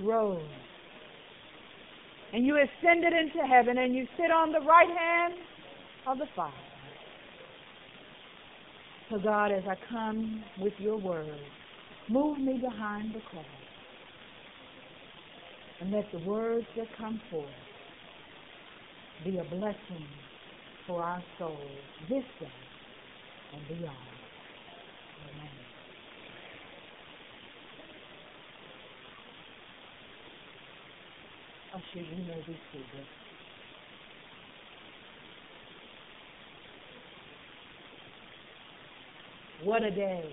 rose. And you ascended into heaven and you sit on the right hand of the Father. So, God, as I come with your word, move me behind the cross. And let the words that come forth be a blessing for our souls this day and beyond. Amen. What a day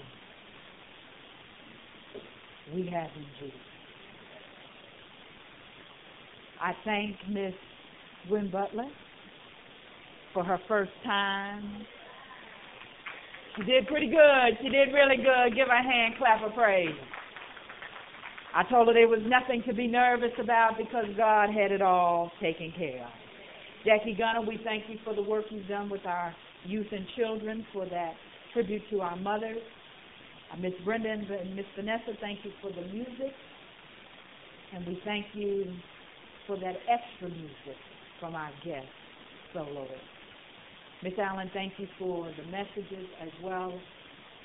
we have in Jesus. I thank Miss Gwen Butler for her first time. She did pretty good. She did really good. Give her a hand clap of praise. I told her there was nothing to be nervous about because God had it all taken care of. Jackie Gunner, we thank you for the work you've done with our youth and children for that tribute to our mothers. Uh, Miss Brenda and Miss Vanessa, thank you for the music. And we thank you for that extra music from our guest soloist. Miss Allen, thank you for the messages as well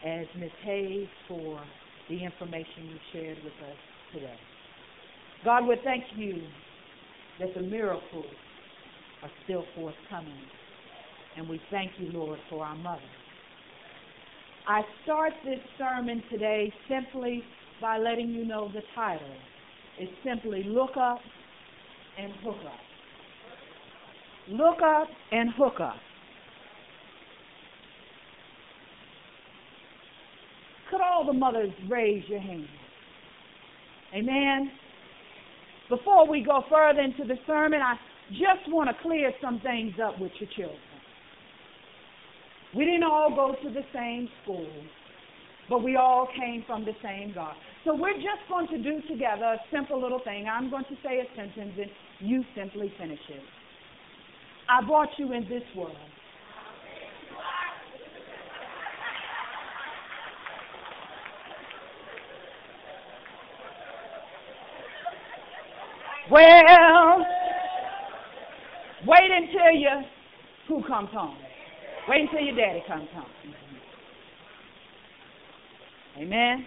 as Miss Hayes for the information you shared with us today. God, we thank you that the miracles are still forthcoming. And we thank you, Lord, for our mother. I start this sermon today simply by letting you know the title. It's simply Look Up and Hook Up. Look up and hook up. Could all the mothers raise your hand? Amen. Before we go further into the sermon, I just want to clear some things up with your children. We didn't all go to the same school, but we all came from the same God. So we're just going to do together a simple little thing. I'm going to say a sentence and you simply finish it. I brought you in this world. Well, wait until you who comes home. Wait until your daddy comes home. Amen.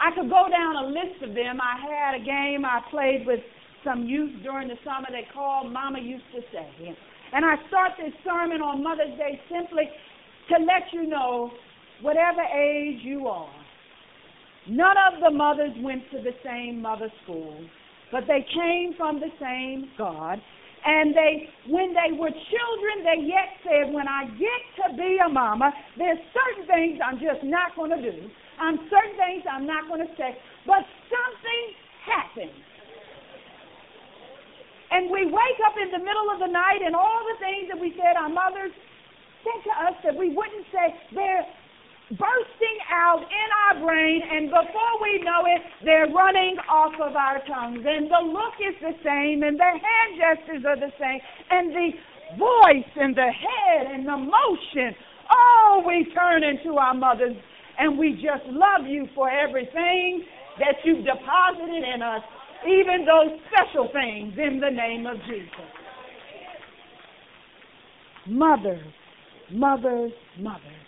I could go down a list of them. I had a game I played with some youth during the summer they called Mama Used to Say. And I start this sermon on Mother's Day simply to let you know, whatever age you are, none of the mothers went to the same mother school, but they came from the same God. And they, when they were children, they yet said, when I get to be a mama, there's certain things I'm just not going to do. I'm certain things I'm not going to say. But something happened. And we wake up in the middle of the night and all the things that we said our mothers said to us that we wouldn't say, they're bursting out in our brain, and before we know it, they're running off of our tongues. And the look is the same, and the hand gestures are the same, and the voice and the head and the motion. Oh, we turn into our mothers, and we just love you for everything that you've deposited in us, even those special things in the name of Jesus. Mothers, mothers, mothers.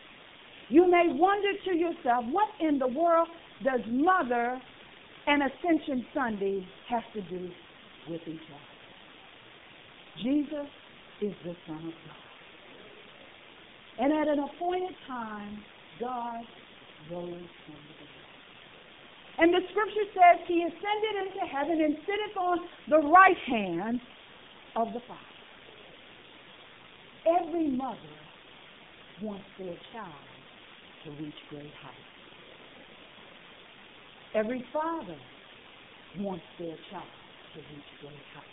You may wonder to yourself, what in the world does Mother and Ascension Sunday have to do with each other? Jesus is the Son of God. And at an appointed time, God rose from the dead. And the scripture says he ascended into heaven and sitteth on the right hand of the Father. Every mother wants their child to reach great heights. Every father wants their child to reach great heights.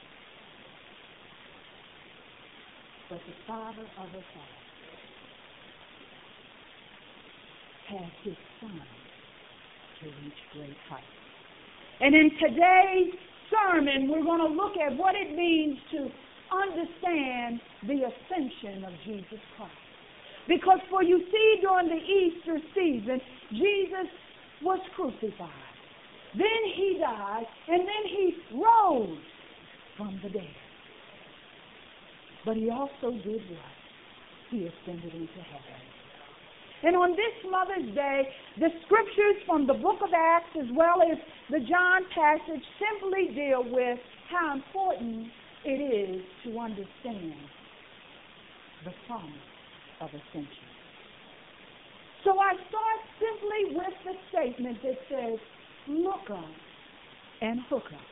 But the father of a father has his son to reach great heights. And in today's sermon, we're going to look at what it means to understand the ascension of Jesus Christ. Because for you see, during the Easter season, Jesus was crucified. Then he died, and then he rose from the dead. But he also did what? He ascended into heaven. And on this Mother's Day, the scriptures from the book of Acts as well as the John passage simply deal with how important it is to understand the promise of ascension. So I start simply with the statement that says, look up and hook up.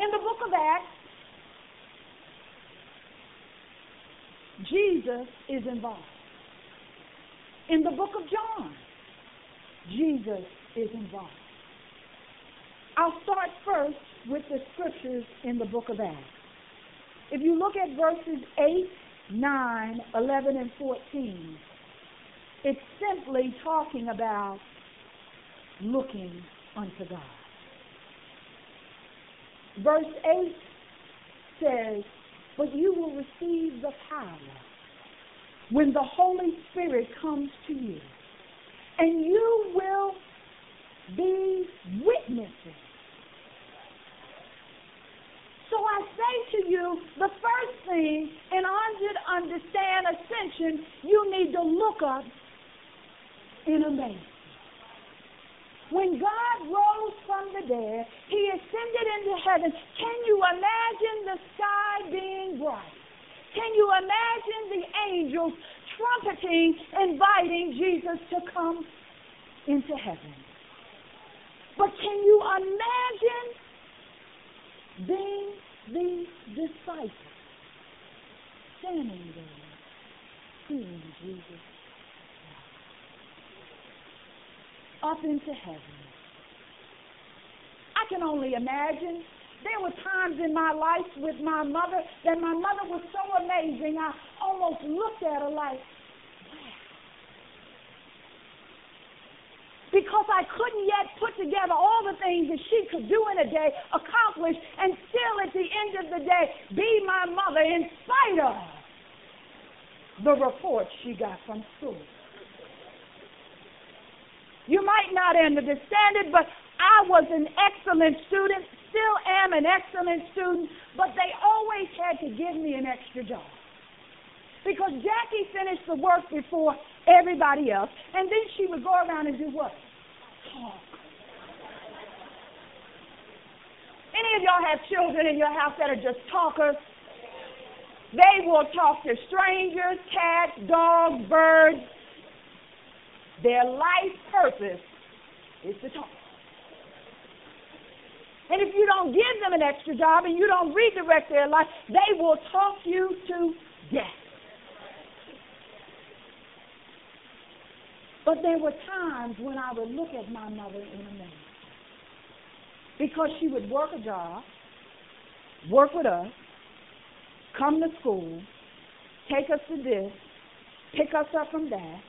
In the book of Acts, Jesus is involved. In the book of John, Jesus is involved. I'll start first with the scriptures in the book of Acts. If you look at verses 8, 9, 11, and 14, it's simply talking about looking unto God. Verse 8 says, But you will receive the power when the Holy Spirit comes to you, and you will be witnesses. So I say to you, the first thing, in order to understand ascension, you need to look up in amazement. When God rose from the dead, he ascended into heaven. Can you imagine the sky being bright? Can you imagine the angels trumpeting, inviting Jesus to come into heaven? But can you imagine being the disciples standing there, seeing Jesus up into heaven. I can only imagine. There were times in my life with my mother that my mother was so amazing, I almost looked at her like, because I couldn't yet put together all the things that she could do in a day, accomplish, and still at the end of the day be my mother in spite of the reports she got from school. You might not understand it, but I was an excellent student, still am an excellent student, but they always had to give me an extra job. Because Jacqui finished the work before everybody else, and then she would go around and do what? Talk. Any of y'all have children in your house that are just talkers? They will talk to strangers, cats, dogs, birds, their life purpose is to talk. And if you don't give them an extra job and you don't redirect their life, they will talk you to death. But there were times when I would look at my mother in amazement. Because she would work a job, work with us, come to school, take us to this, pick us up from that,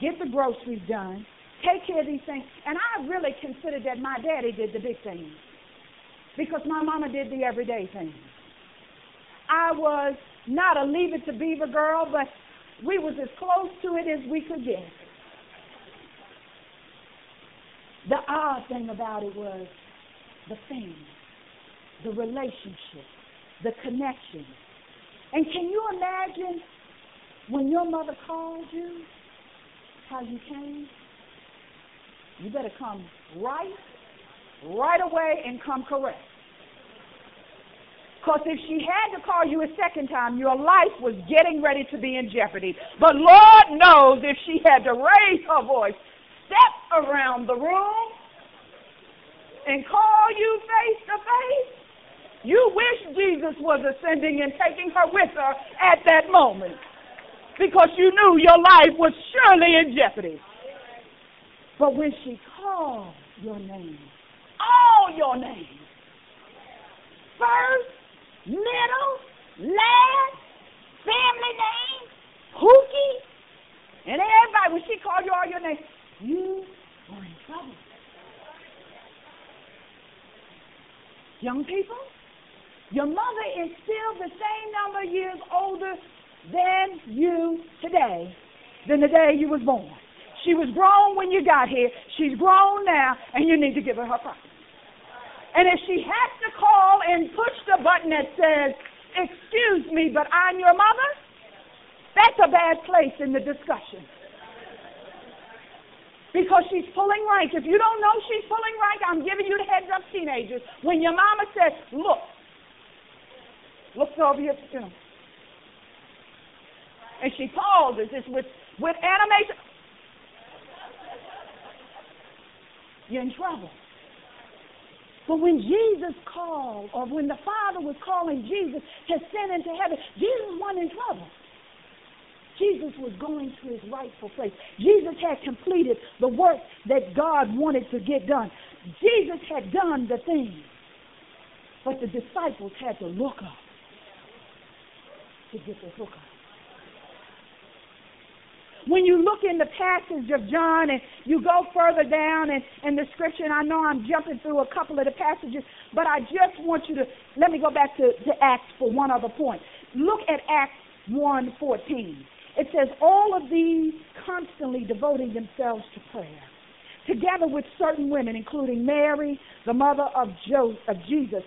get the groceries done, take care of these things. And I really considered that my daddy did the big things because my mama did the everyday things. I was not a leave it to beaver girl, but we was as close to it as we could get. The odd thing about it was the family, the relationship, the connection. And can you imagine when your mother called you how you came, you better come right, right away and come correct. Because if she had to call you a second time, your life was getting ready to be in jeopardy. But Lord knows if she had to raise her voice, step around the room, and call you face to face, you wish Jesus was ascending and taking her with her at that moment because you knew your life was surely in jeopardy. But when she called your name, all your names, first, middle, last, family name, Pookie, and everybody, when she called you all your names, you were in trouble. Young people, your mother is still the same number of years older than you today, than the day you was born. She was grown when you got here. She's grown now, and you need to give her her property. And if she has to call and push the button that says, Excuse me, but I'm your mother, that's a bad place in the discussion. Because she's pulling rank. If you don't know she's pulling rank, I'm giving you the heads up, teenagers. When your mama says, Look, looks over your, you and she pauses, it's with, with animation. You're in trouble. But when Jesus called, or when the Father was calling Jesus to send into heaven, Jesus wasn't in trouble. Jesus was going to his rightful place. Jesus had completed the work that God wanted to get done. Jesus had done the thing. But the disciples had to look up to get the hook up when you look in the passage of John and you go further down in, in the scripture, and I know I'm jumping through a couple of the passages, but I just want you to, let me go back to, to Acts for one other point. Look at Acts 1.14. It says, all of these constantly devoting themselves to prayer, together with certain women, including Mary, the mother of, jo- of Jesus,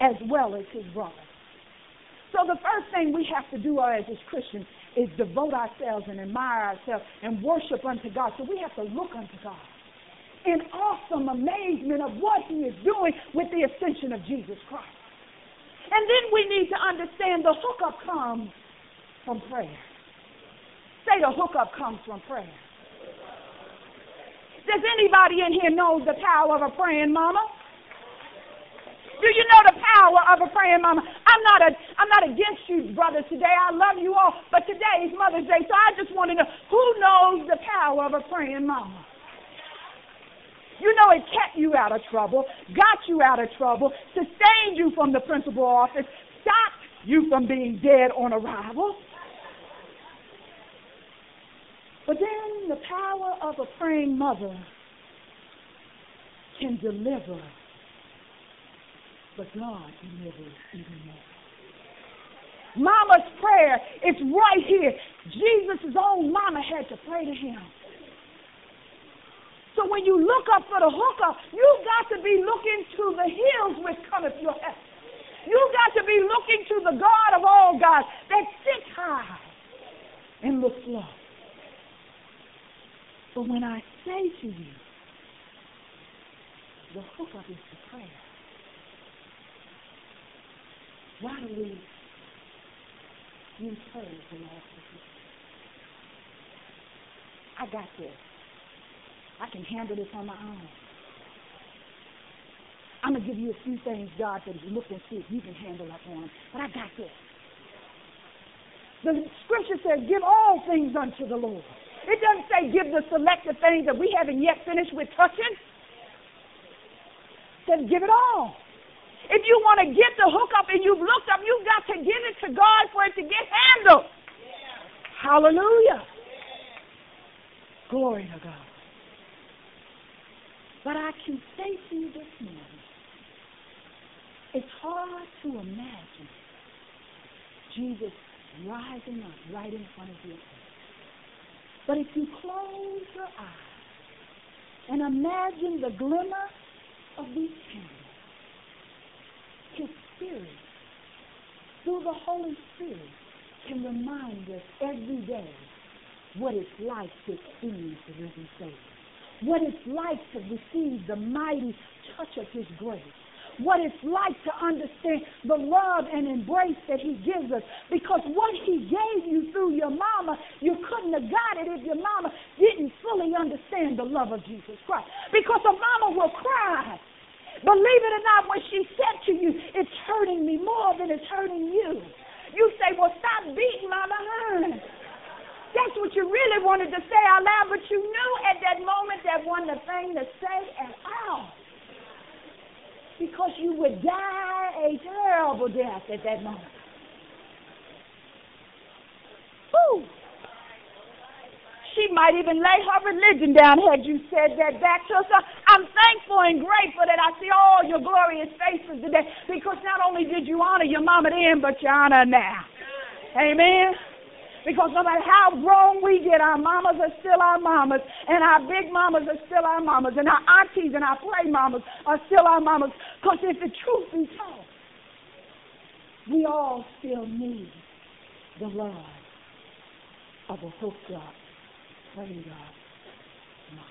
as well as his brother. So the first thing we have to do as, as Christians is devote ourselves and admire ourselves and worship unto God. So we have to look unto God in awesome amazement of what he is doing with the ascension of Jesus Christ. And then we need to understand the hookup comes from prayer. Say the hookup comes from prayer. Does anybody in here know the power of a praying mama? Do you know the power of a praying mama? I'm not a, I'm not against you, brothers, today. I love you all. But today is Mother's Day, so I just want to know who knows the power of a praying mama? You know it kept you out of trouble, got you out of trouble, sustained you from the principal office, stopped you from being dead on arrival. But then the power of a praying mother can deliver but God delivers even more. Mama's prayer is right here. Jesus' own mama had to pray to him. So when you look up for the hookup, you've got to be looking to the hills which cometh your help. You've got to be looking to the God of all gods that sits high and looks low. But when I say to you, the hookup is the prayer. Why do we use her as the last I got this. I can handle this on my own. I'm going to give you a few things, God, you look and see if you can handle up on. But I got this. The scripture says, give all things unto the Lord. It doesn't say give the selected things that we haven't yet finished with touching. It says give it all. If you want to get the hookup and you've looked up, you've got to give it to God for it to get handled. Yeah. Hallelujah. Yeah. Glory to God. But I can say to you this morning, it's hard to imagine Jesus rising up right in front of you. But if you close your eyes and imagine the glimmer of these candles, his Spirit, through the Holy Spirit, can remind us every day what it's like to experience the risen Savior, what it's like to receive the mighty touch of His grace, what it's like to understand the love and embrace that He gives us. Because what He gave you through your mama, you couldn't have got it if your mama didn't fully understand the love of Jesus Christ. Because a mama will cry Believe it or not, when she said to you, it's hurting me more than it's hurting you. You say, well, stop beating my behind. That's what you really wanted to say out loud, but you knew at that moment that wasn't the thing to say at all. Because you would die a terrible death at that moment. Whew. She might even lay her religion down had you said that back to her. I'm thankful and grateful that I see all your glorious faces today because not only did you honor your mama then, but you honor now. Amen. Because no matter how grown we get, our mamas are still our mamas, and our big mamas are still our mamas, and our aunties and our play mamas are still our mamas. Because if the truth be told, we all still need the love of a hooked up, prayed up mama.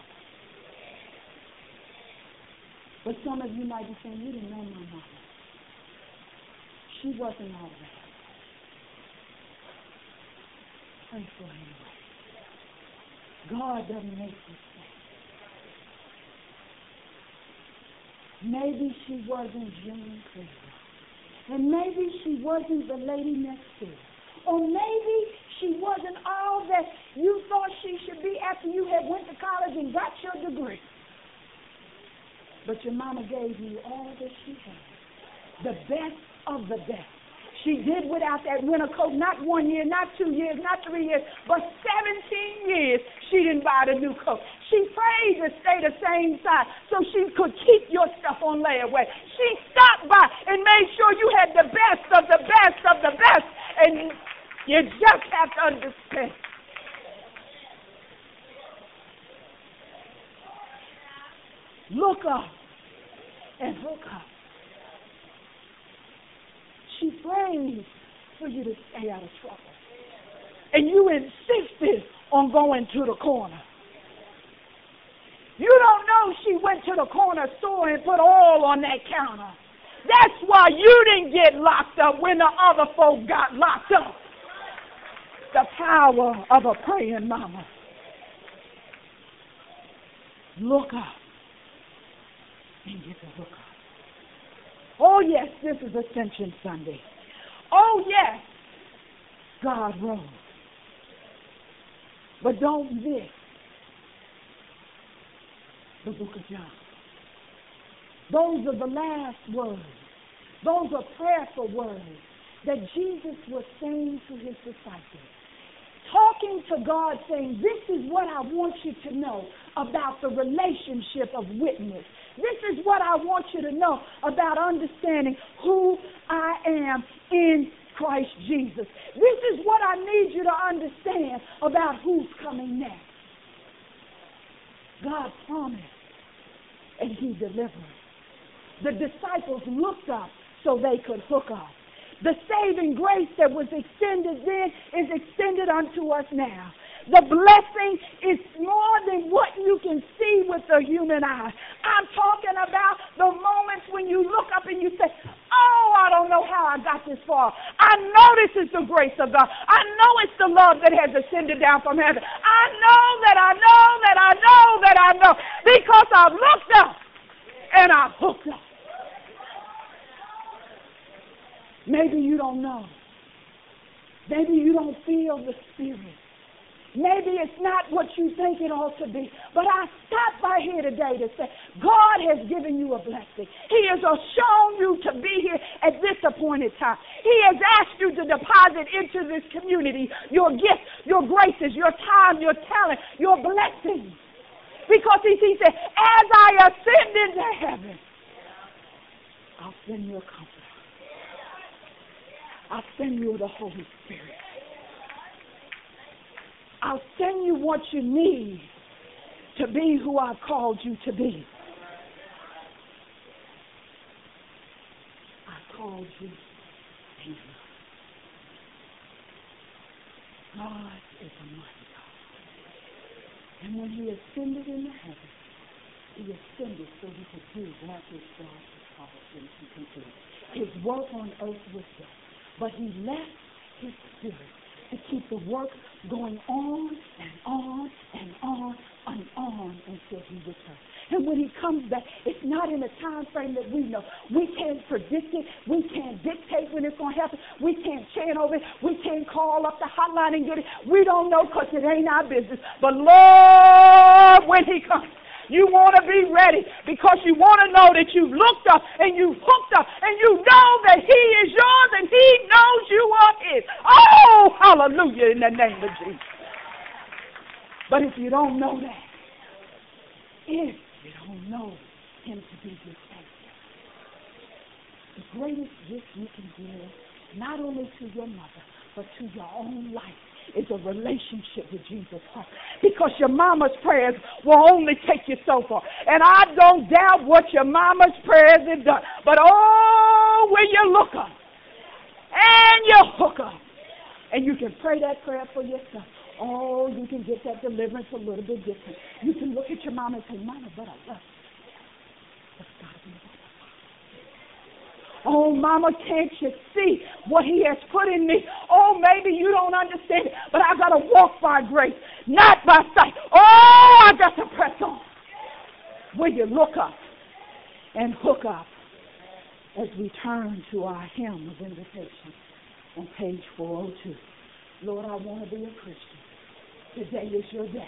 But some of you might be saying, you didn't know my mama. She wasn't all that. Pray for anyway. God doesn't make mistakes. Maybe she wasn't June Cleaver. And maybe she wasn't the lady next door. Or maybe she wasn't all that you thought she should be after you had went to college and got your degree. But your mama gave you all that she had. The best of the best. She did without that winter coat, not one year, not two years, not three years, but 17 years she didn't buy the new coat. She prayed to stay the same size so she could keep your stuff on layaway. She stopped by and made sure you had the best of the best of the best. And you just have to understand. Look up and look up. She for you to stay out of trouble. And you insisted on going to the corner. You don't know she went to the corner store and put oil on that counter. That's why you didn't get locked up when the other folk got locked up. The power of a praying mama. Look up and get the look up. Oh, yes, this is Ascension Sunday. Oh, yes, God rose. But don't miss the book of John. Those are the last words. Those are prayerful words that Jesus was saying to his disciples. Talking to God, saying, This is what I want you to know about the relationship of witness. This is what I want you to know about understanding who I am in Christ Jesus. This is what I need you to understand about who's coming next. God promised, and He delivered. The disciples looked up so they could hook up. The saving grace that was extended then is extended unto us now. The blessing is more than what you can see with the human eye. I'm talking about the moments when you look up and you say, Oh, I don't know how I got this far. I know this is the grace of God. I know it's the love that has ascended down from heaven. I know that I know that I know that I know because I've looked up and I've hooked up. Maybe you don't know. Maybe you don't feel the Spirit. Maybe it's not what you think it ought to be. But I stopped by here today to say, God has given you a blessing. He has shown you to be here at this appointed time. He has asked you to deposit into this community your gifts, your graces, your time, your talent, your blessings. Because he, he said, as I ascend into heaven, I'll send you a comforter. I'll send you the Holy Spirit. I'll send you what you need to be who I've called you to be. I called you and God is a mighty God. And when he ascended into heaven, he ascended so he could do that which God has called him to do. His work on earth was done. But he left his spirit to keep the work going on and on and on and on until he returns. And when he comes back, it's not in a time frame that we know. We can't predict it. We can't dictate when it's going to happen. We can't chant over it. We can't call up the hotline and get it. We don't know because it ain't our business. But Lord, when he comes, you want to be ready because you want to know that you've looked up and you've hooked up and you know that He is yours and He knows you are His. Oh, hallelujah in the name of Jesus. But if you don't know that, if you don't know Him to be your Savior, the greatest gift you can give, not only to your mother, but to your own life, is a relationship with Jesus Christ. Because your mama's prayers will only take you so far. And I don't doubt what your mama's prayers have done. But oh, when you look up and you hook up, and you can pray that prayer for yourself. Oh, you can get that deliverance a little bit different. You can look at your mama and say, Mama, but I love you. But God Oh, Mama, can't you see what He has put in me? Oh, maybe you don't understand it, but I got to walk by grace, not by sight. Oh, I got to press on. Will you look up and hook up as we turn to our hymn of invitation on page 402? Lord, I want to be a Christian. Today is your day.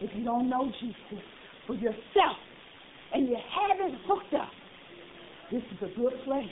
If you don't know Jesus for yourself and you haven't hooked up, this is a good place